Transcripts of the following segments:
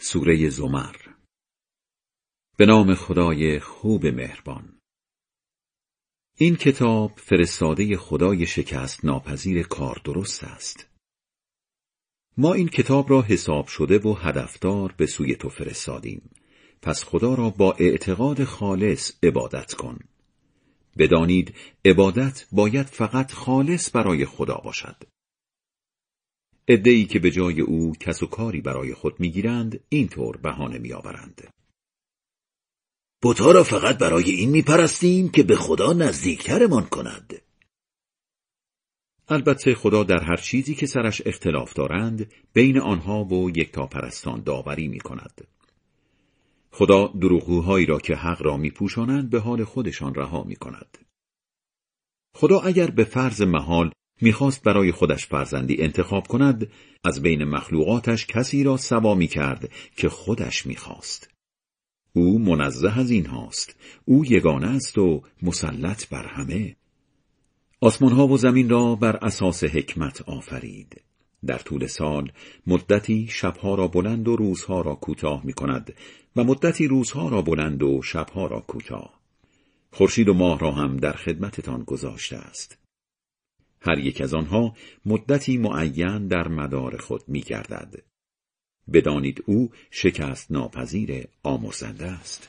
سوره زمر. به نام خدای خوب مهربان. این کتاب فرستاده خدای شکست ناپذیر کار درست است. ما این کتاب را حساب شده و هدفدار به سوی تو فرستادیم. پس خدا را با اعتقاد خالص عبادت کن. بدانید عبادت باید فقط خالص برای خدا باشد. ادهی که به جای او کس و کاری برای خود می‌گیرند اینطور بهانه میآورند بتا را فقط برای این میپرستیم که به خدا نزدیکترمان کند البته خدا در هر چیزی که سرش اختلاف دارند بین آنها و تا پرستان داوری می کند. خدا دروغوهایی را که حق را میپوشانند به حال خودشان رها می کند. خدا اگر به فرض محال می‌خواست برای خودش فرزندی انتخاب کند از بین مخلوقاتش کسی را سوا می کرد که خودش می‌خواست. او منزه از این هاست. او یگانه است و مسلط بر همه. آسمان ها و زمین را بر اساس حکمت آفرید. در طول سال مدتی شبها را بلند و روزها را کوتاه می کند و مدتی روزها را بلند و شبها را کوتاه. خورشید و ماه را هم در خدمتتان گذاشته است. هر یک از آنها مدتی معین در مدار خود می گردد. بدانید او شکست ناپذیر آمرزنده است.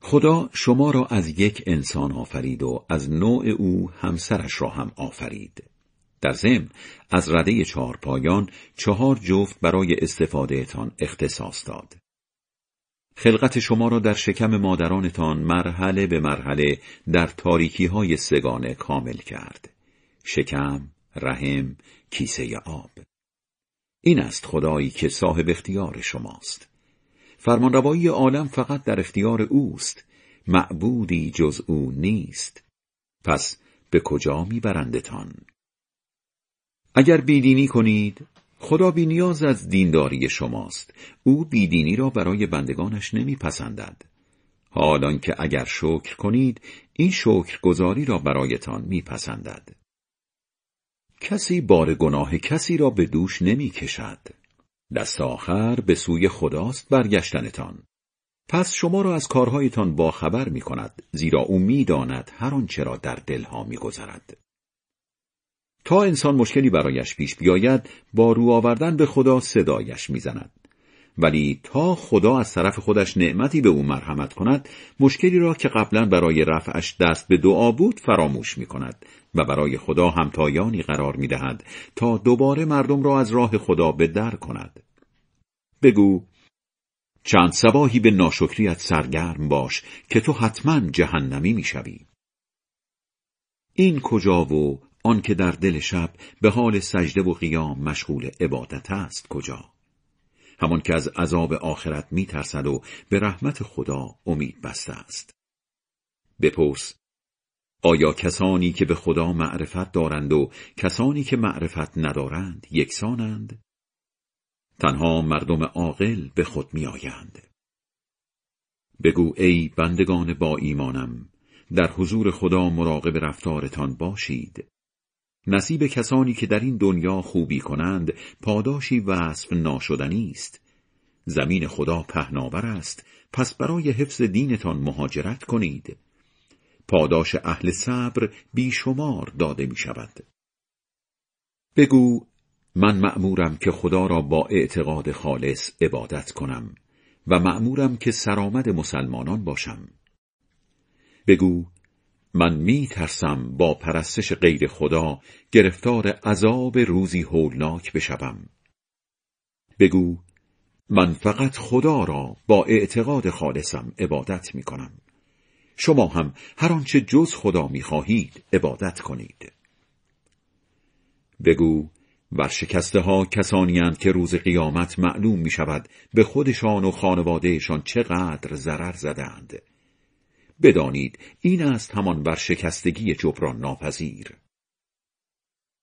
خدا شما را از یک انسان آفرید و از نوع او همسرش را هم آفرید. در ضمن از رده چهار پایان چهار جفت برای استفادهتان اختصاص داد. خلقت شما را در شکم مادرانتان مرحله به مرحله در تاریکی های سگانه کامل کرد. شکم، رحم، کیسه آب. این است خدایی که صاحب اختیار شماست. فرمانروایی عالم فقط در اختیار اوست. معبودی جز او نیست. پس به کجا میبرندتان؟ اگر بیدینی کنید خدا بی نیاز از دینداری شماست او بیدینی را برای بندگانش نمیپسندد حالان که اگر شکر کنید این شکر گذاری را برایتان میپسندد کسی بار گناه کسی را به دوش نمی کشد. دست آخر به سوی خداست برگشتنتان. پس شما را از کارهایتان باخبر می کند زیرا او می داند هر آنچه را در دلها می گذرد. تا انسان مشکلی برایش پیش بیاید با رو آوردن به خدا صدایش می‌زند ولی تا خدا از طرف خودش نعمتی به او مرحمت کند مشکلی را که قبلا برای رفعش دست به دعا بود فراموش می کند و برای خدا همتایانی قرار می دهد تا دوباره مردم را از راه خدا به در کند بگو چند سباهی به ناشکریت سرگرم باش که تو حتما جهنمی می شوی. این کجا و آن که در دل شب به حال سجده و قیام مشغول عبادت است کجا همان که از عذاب آخرت می ترسد و به رحمت خدا امید بسته است بپرس آیا کسانی که به خدا معرفت دارند و کسانی که معرفت ندارند یکسانند؟ تنها مردم عاقل به خود می آیند. بگو ای بندگان با ایمانم در حضور خدا مراقب رفتارتان باشید نصیب کسانی که در این دنیا خوبی کنند پاداشی وصف ناشدنی است. زمین خدا پهناور است پس برای حفظ دینتان مهاجرت کنید. پاداش اهل صبر بیشمار داده می شود بگو من مأمورم که خدا را با اعتقاد خالص عبادت کنم و مأمورم که سرآمد مسلمانان باشم. بگو من می ترسم با پرستش غیر خدا گرفتار عذاب روزی هولناک بشوم. بگو من فقط خدا را با اعتقاد خالصم عبادت می کنم شما هم هر آنچه جز خدا می خواهید عبادت کنید. بگو ورشکسته ها کسانی که روز قیامت معلوم می شود به خودشان و خانوادهشان چقدر ضرر زدند بدانید این است همان ورشکستگی جبران ناپذیر.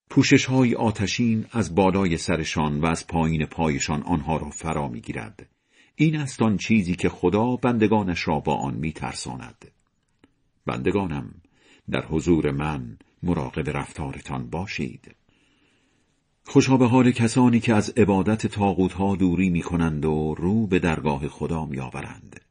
پوشش های آتشین از بالای سرشان و از پایین پایشان آنها را فرا می‌گیرد. این است آن چیزی که خدا بندگانش را با آن میترساند. بندگانم در حضور من مراقب رفتارتان باشید. خوشا به حال کسانی که از عبادت تاغوت ها دوری می کنند و رو به درگاه خدا می آورند.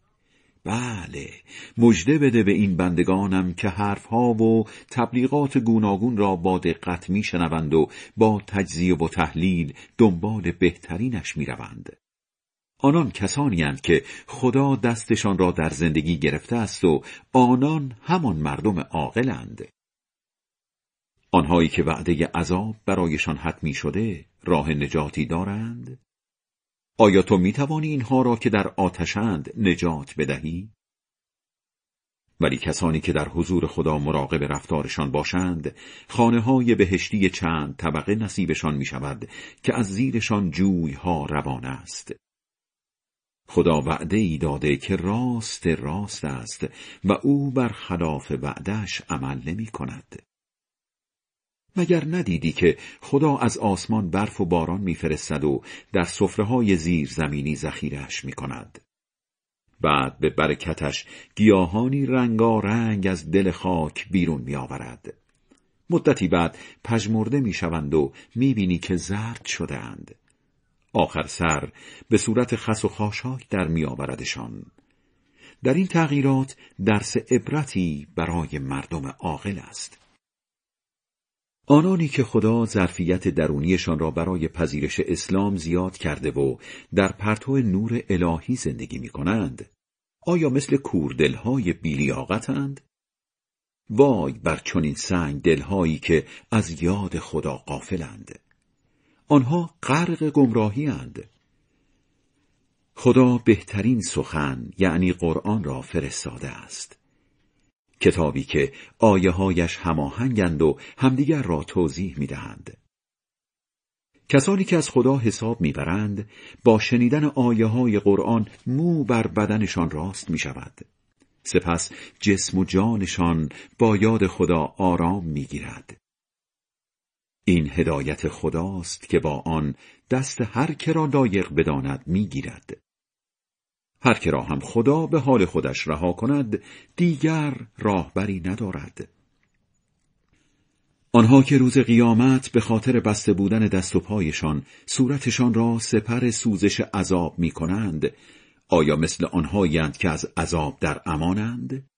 بله مژده بده به این بندگانم که حرفها و تبلیغات گوناگون را با دقت میشنوند و با تجزیه و تحلیل دنبال بهترینش می‌روند. آنان کسانی هستند که خدا دستشان را در زندگی گرفته است و آنان همان مردم عاقلند. آنهایی که وعده عذاب برایشان حتمی شده راه نجاتی دارند؟ آیا تو می توانی اینها را که در آتشند نجات بدهی؟ ولی کسانی که در حضور خدا مراقب رفتارشان باشند خانه های بهشتی چند طبقه نصیبشان می شود که از زیرشان جوی ها روان است خدا وعده ای داده که راست راست است و او بر خلاف وعدش عمل نمی کند مگر ندیدی که خدا از آسمان برف و باران میفرستد و در صفره های زیر زمینی ذخیرش می کند. بعد به برکتش گیاهانی رنگارنگ از دل خاک بیرون می آورد. مدتی بعد پژمرده می شوند و می بینی که زرد شدهاند. آخر سر به صورت خس و خاشاک در می آوردشان. در این تغییرات درس عبرتی برای مردم عاقل است. آنانی که خدا ظرفیت درونیشان را برای پذیرش اسلام زیاد کرده و در پرتو نور الهی زندگی می کنند آیا مثل کوردلهای بیلیاقتند؟ وای بر چنین سنگ دلهایی که از یاد خدا قافلند آنها غرق گمراهی اند. خدا بهترین سخن یعنی قرآن را فرستاده است کتابی که آیه هایش هماهنگند و همدیگر را توضیح می‌دهند. کسانی که از خدا حساب می‌برند با شنیدن آیه های قرآن مو بر بدنشان راست می شود. سپس جسم و جانشان با یاد خدا آرام می‌گیرد. این هدایت خداست که با آن دست هر که را لایق بداند می‌گیرد. هر که را هم خدا به حال خودش رها کند دیگر راهبری ندارد آنها که روز قیامت به خاطر بسته بودن دست و پایشان صورتشان را سپر سوزش عذاب می کنند آیا مثل آنهایند که از عذاب در امانند؟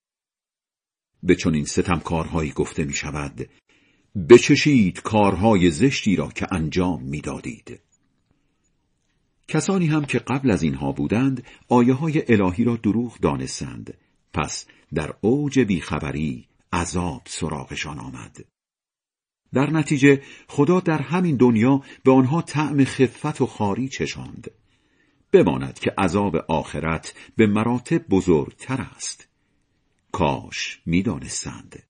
به چنین ستمکارهایی گفته می شود بچشید کارهای زشتی را که انجام می‌دادید. کسانی هم که قبل از اینها بودند آیه های الهی را دروغ دانستند. پس در اوج بیخبری عذاب سراغشان آمد. در نتیجه خدا در همین دنیا به آنها طعم خفت و خاری چشاند. بماند که عذاب آخرت به مراتب بزرگتر است. کاش می‌دانستند.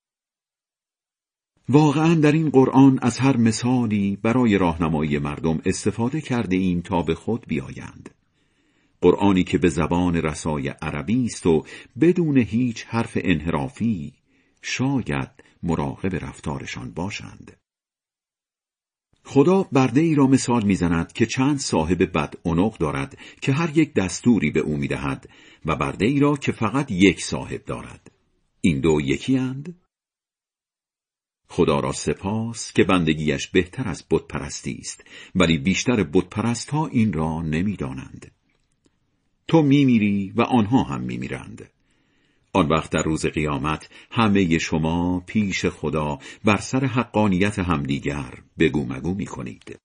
واقعا در این قرآن از هر مثالی برای راهنمایی مردم استفاده کرده ایم تا به خود بیایند. قرآنی که به زبان رسای عربی است و بدون هیچ حرف انحرافی شاید مراقب رفتارشان باشند. خدا برده ای را مثال می‌زند که چند صاحب بد اونق دارد که هر یک دستوری به او می‌دهد و برده ای را که فقط یک صاحب دارد. این دو یکی اند؟ خدا را سپاس که بندگیش بهتر از بتپرستی است ولی بیشتر بتپرست ها این را نمی‌دانند. تو میمیری و آنها هم میمیرند. آن وقت در روز قیامت همه شما پیش خدا بر سر حقانیت همدیگر بگو مگو می کنید.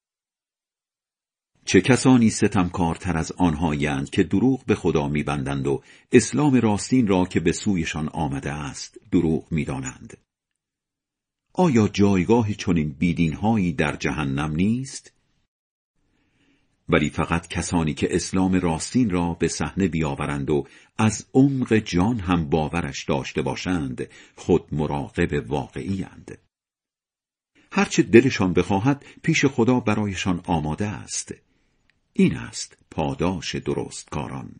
چه کسانی ستمکارتر از آنهایند که دروغ به خدا میبندند و اسلام راستین را که به سویشان آمده است دروغ می‌دانند. آیا جایگاه چنین بیدینهایی در جهنم نیست؟ ولی فقط کسانی که اسلام راستین را به صحنه بیاورند و از عمق جان هم باورش داشته باشند خود مراقب واقعی اند. هرچه دلشان بخواهد پیش خدا برایشان آماده است. این است پاداش درستکاران.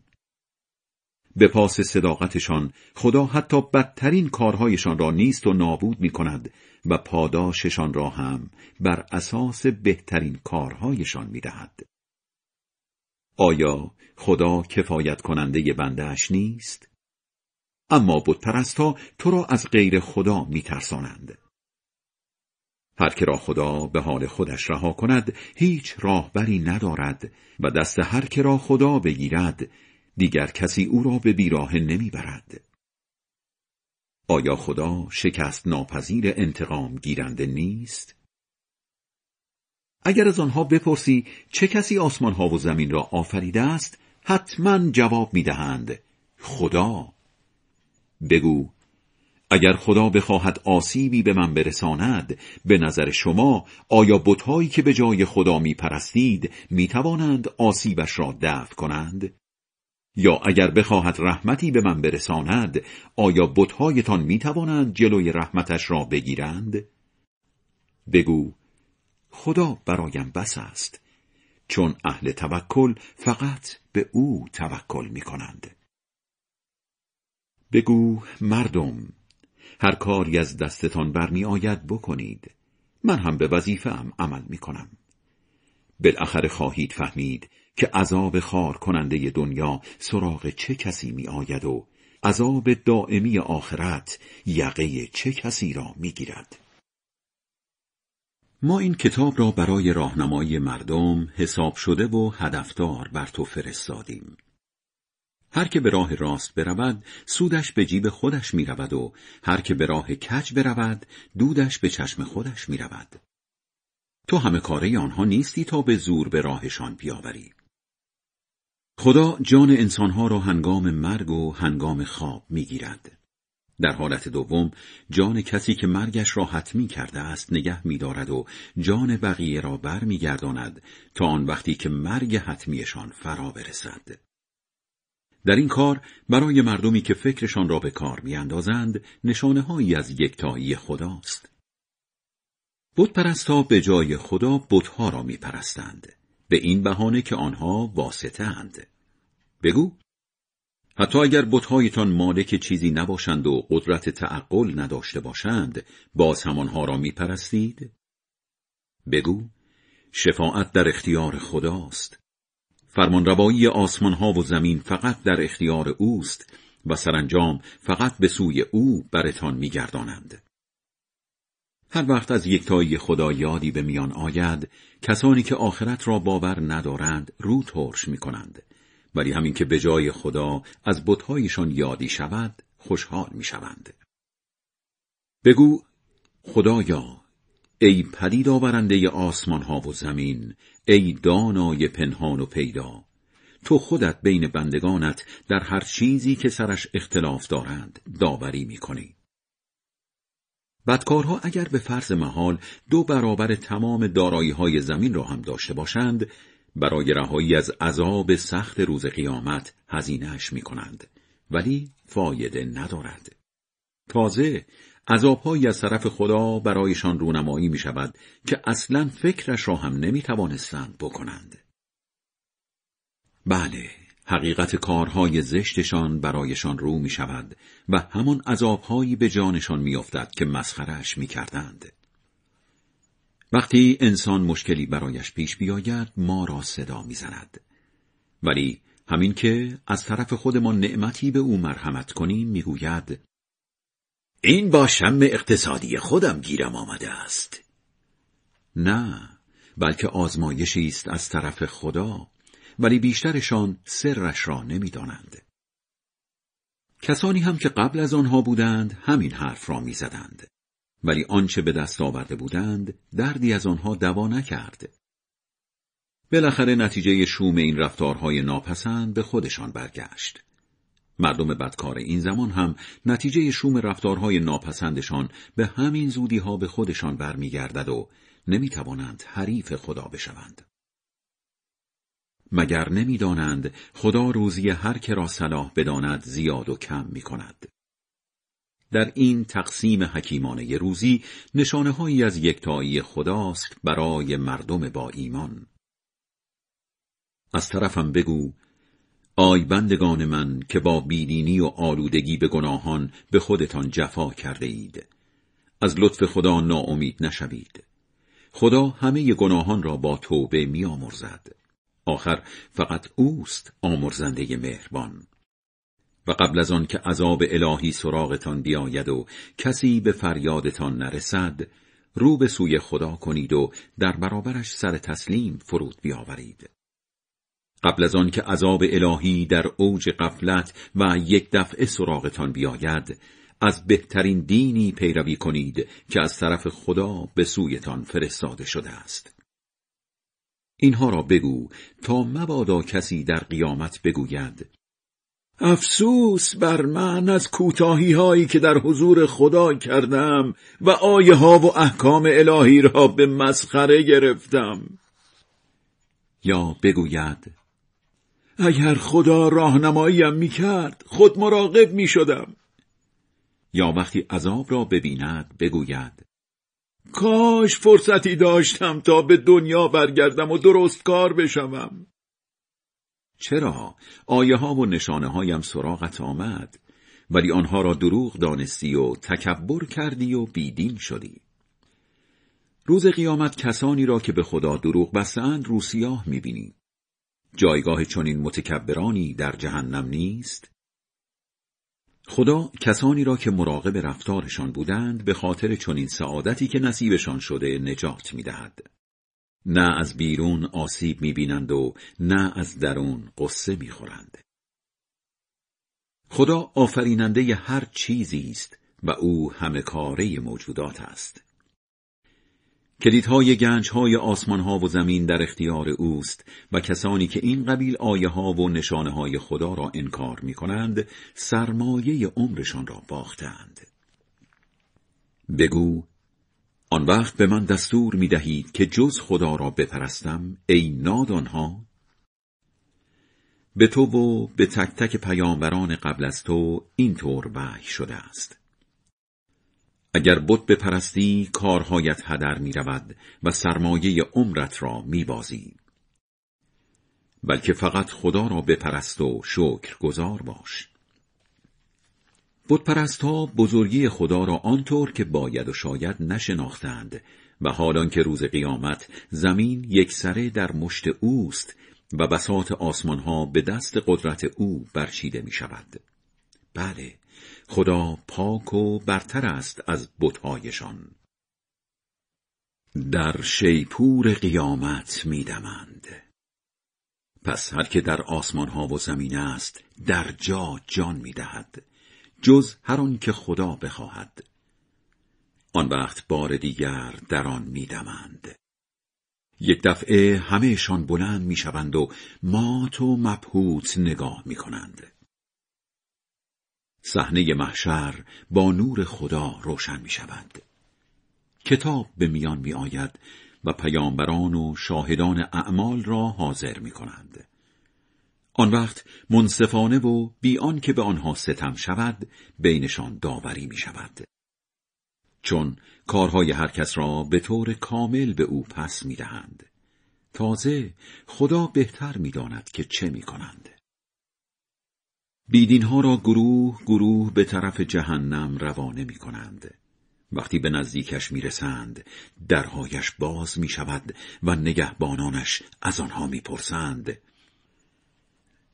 به پاس صداقتشان خدا حتی بدترین کارهایشان را نیست و نابود می کند و پاداششان را هم بر اساس بهترین کارهایشان می دهد. آیا خدا کفایت کننده بندهش نیست؟ اما بودپرست ها تو را از غیر خدا می ترسانند. هر که را خدا به حال خودش رها کند هیچ راهبری ندارد و دست هر که را خدا بگیرد دیگر کسی او را به بیراه نمی‌برد آیا خدا شکست ناپذیر انتقام گیرنده نیست؟ اگر از آنها بپرسی چه کسی آسمان ها و زمین را آفریده است حتما جواب می‌دهند خدا بگو اگر خدا بخواهد آسیبی به من برساند به نظر شما آیا بتهایی که به جای خدا می پرستید می توانند آسیبش را دفع کنند؟ یا اگر بخواهد رحمتی به من برساند آیا بتهایتان می توانند جلوی رحمتش را بگیرند؟ بگو خدا برایم بس است چون اهل توکل فقط به او توکل می کنند. بگو مردم هر کاری از دستتان برمی آید بکنید من هم به وظیفه عمل می کنم بالاخره خواهید فهمید که عذاب خار کننده دنیا سراغ چه کسی می آید و عذاب دائمی آخرت یقه چه کسی را می گیرد. ما این کتاب را برای راهنمایی مردم حساب شده و هدفدار بر تو فرستادیم. هر که به راه راست برود سودش به جیب خودش می رود و هر که به راه کج برود دودش به چشم خودش می رود. تو همه کاره آنها نیستی تا به زور به راهشان بیاوری. خدا جان انسانها را هنگام مرگ و هنگام خواب می‌گیرد. در حالت دوم جان کسی که مرگش را حتمی کرده است نگه میدارد و جان بقیه را بر میگرداند تا آن وقتی که مرگ حتمیشان فرا برسد. در این کار برای مردمی که فکرشان را به کار میاندازند نشانه هایی از یکتایی خداست. بت پرستا به جای خدا بتها را میپرستند. به این بهانه که آنها واسطه اند. بگو حتی اگر بتهایتان مالک چیزی نباشند و قدرت تعقل نداشته باشند باز همانها را میپرستید بگو شفاعت در اختیار خداست فرمانروایی آسمان ها و زمین فقط در اختیار اوست و سرانجام فقط به سوی او برتان میگردانند. هر وقت از یکتایی خدا یادی به میان آید کسانی که آخرت را باور ندارند رو ترش می کنند ولی همین که به جای خدا از بتهایشان یادی شود خوشحال می شوند. بگو خدایا ای پدید آورنده آسمان ها و زمین ای دانای پنهان و پیدا تو خودت بین بندگانت در هر چیزی که سرش اختلاف دارند داوری می کنی. بدکارها اگر به فرض محال دو برابر تمام دارایی های زمین را هم داشته باشند برای رهایی از عذاب سخت روز قیامت هزینهش می کنند ولی فایده ندارد. تازه عذابهایی از طرف خدا برایشان رونمایی می شود که اصلا فکرش را هم نمی توانستند بکنند. بله، حقیقت کارهای زشتشان برایشان رو می شود و همان عذابهایی به جانشان می افتد که مسخرش می کردند. وقتی انسان مشکلی برایش پیش بیاید ما را صدا می‌زند. ولی همین که از طرف خودمان نعمتی به او مرحمت کنیم می‌گوید این با شم اقتصادی خودم گیرم آمده است. نه بلکه آزمایشی است از طرف خدا. ولی بیشترشان سرش را نمی‌دانند کسانی هم که قبل از آنها بودند همین حرف را می‌زدند ولی آنچه به دست آورده بودند دردی از آنها دوا نکرد. بالاخره نتیجه شوم این رفتارهای ناپسند به خودشان برگشت. مردم بدکار این زمان هم نتیجه شوم رفتارهای ناپسندشان به همین زودی ها به خودشان برمیگردد و نمی‌توانند حریف خدا بشوند. مگر نمی‌دانند خدا روزی هر که را صلاح بداند زیاد و کم می کند. در این تقسیم حکیمانه روزی نشانه هایی از یکتایی خداست برای مردم با ایمان. از طرفم بگو آی بندگان من که با بیدینی و آلودگی به گناهان به خودتان جفا کرده اید. از لطف خدا ناامید نشوید. خدا همه گناهان را با توبه می آمرزد. آخر فقط اوست آمرزنده مهربان. و قبل از آن که عذاب الهی سراغتان بیاید و کسی به فریادتان نرسد رو به سوی خدا کنید و در برابرش سر تسلیم فرود بیاورید. قبل از آن که عذاب الهی در اوج قفلت و یک دفعه سراغتان بیاید از بهترین دینی پیروی کنید که از طرف خدا به سویتان فرستاده شده است اینها را بگو تا مبادا کسی در قیامت بگوید. افسوس بر من از کوتاهی هایی که در حضور خدا کردم و آیه ها و احکام الهی را به مسخره گرفتم. یا بگوید اگر خدا راهنماییم می کرد خود مراقب می شدم یا وقتی عذاب را ببیند بگوید کاش فرصتی داشتم تا به دنیا برگردم و درست کار بشوم. چرا؟ آیه ها و نشانه هایم سراغت آمد ولی آنها را دروغ دانستی و تکبر کردی و بیدین شدی. روز قیامت کسانی را که به خدا دروغ بستند رو سیاه می‌بینی. جایگاه چنین متکبرانی در جهنم نیست؟ خدا کسانی را که مراقب رفتارشان بودند به خاطر چنین سعادتی که نصیبشان شده نجات می‌دهد. نه از بیرون آسیب می‌بینند و نه از درون قصه می‌خورند. خدا آفریننده هر چیزی است و او همه کاره موجودات است. کلیدهای گنجهای آسمانها و زمین در اختیار اوست و کسانی که این قبیل آیه ها و نشانه های خدا را انکار می کنند سرمایه عمرشان را باختند. بگو آن وقت به من دستور می دهید که جز خدا را بپرستم ای نادانها به تو و به تک تک پیامبران قبل از تو اینطور وحی شده است. اگر بت بپرستی کارهایت هدر می رود و سرمایه عمرت را می بازی. بلکه فقط خدا را بپرست و شکر گذار باش. بت ها بزرگی خدا را آنطور که باید و شاید نشناختند و حالان که روز قیامت زمین یک سره در مشت اوست و بساط آسمان ها به دست قدرت او برچیده می شود. بله خدا پاک و برتر است از بتهایشان. در شیپور قیامت میدمند. پس هر که در آسمان ها و زمین است در جا جان می‌دهد جز هر آن که خدا بخواهد. آن وقت بار دیگر در آن میدمند. یک دفعه همهشان بلند می‌شوند و مات و مبهوت نگاه می‌کنند. صحنه محشر با نور خدا روشن می شود. کتاب به میان می آید و پیامبران و شاهدان اعمال را حاضر می کنند. آن وقت منصفانه و بیان که به آنها ستم شود بینشان داوری می شود. چون کارهای هر کس را به طور کامل به او پس می دهند. تازه خدا بهتر می داند که چه می کنند. بیدینها را گروه گروه به طرف جهنم روانه می کنند. وقتی به نزدیکش می رسند درهایش باز می شود و نگهبانانش از آنها می پرسند.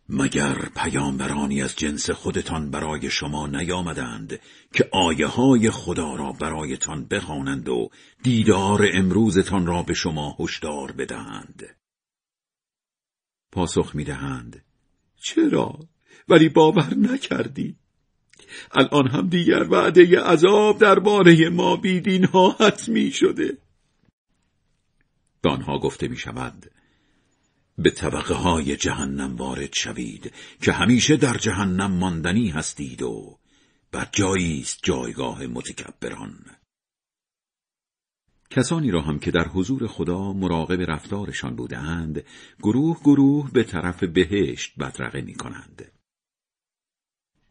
مگر پیامبرانی از جنس خودتان برای شما نیامدند که آیه های خدا را برایتان بخوانند و دیدار امروزتان را به هشدار هشدار بدهند پاسخ دهند چرا ولی باور نکردی. الان هم دیگر وعده عذاب درباره ما بیدین ها حتمی شده. به گفته می شود به طبقه های جهنم وارد شوید که همیشه در جهنم ماندنی هستید و بر جایی است جایگاه متکبران. کسانی را هم که در حضور خدا مراقب رفتارشان بودند گروه گروه به طرف بهشت بدرقه می کنند.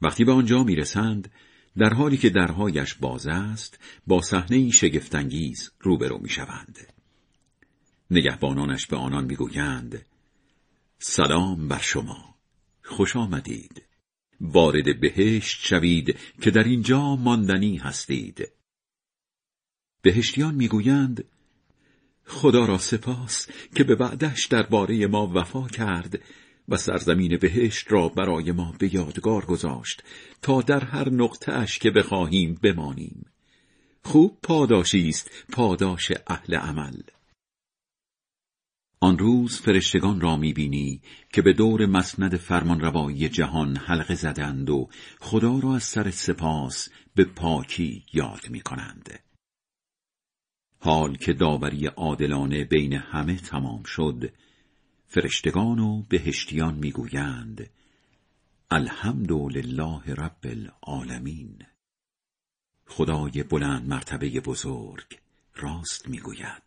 وقتی به آنجا می‌رسند در حالی که درهایش باز است با صحنه شگفتانگیز روبرو می‌شوند. نگهبانانش به آنان می‌گویند سلام بر شما خوش آمدید. وارد بهشت شوید که در اینجا ماندنی هستید. بهشتیان می‌گویند خدا را سپاس که به بعدش درباره ما وفا کرد و سرزمین بهشت را برای ما به یادگار گذاشت تا در هر نقطهش که بخواهیم بمانیم. خوب پاداشی است پاداش اهل عمل. آن روز فرشتگان را می‌بینی که به دور مسند فرمانروایی جهان حلقه زدند و خدا را از سر سپاس به پاکی یاد می‌کنند. حال که داوری عادلانه بین همه تمام شد فرشتگان و بهشتیان می‌گویند الحمد لله رب العالمین. خدای بلند مرتبه بزرگ راست می‌گوید.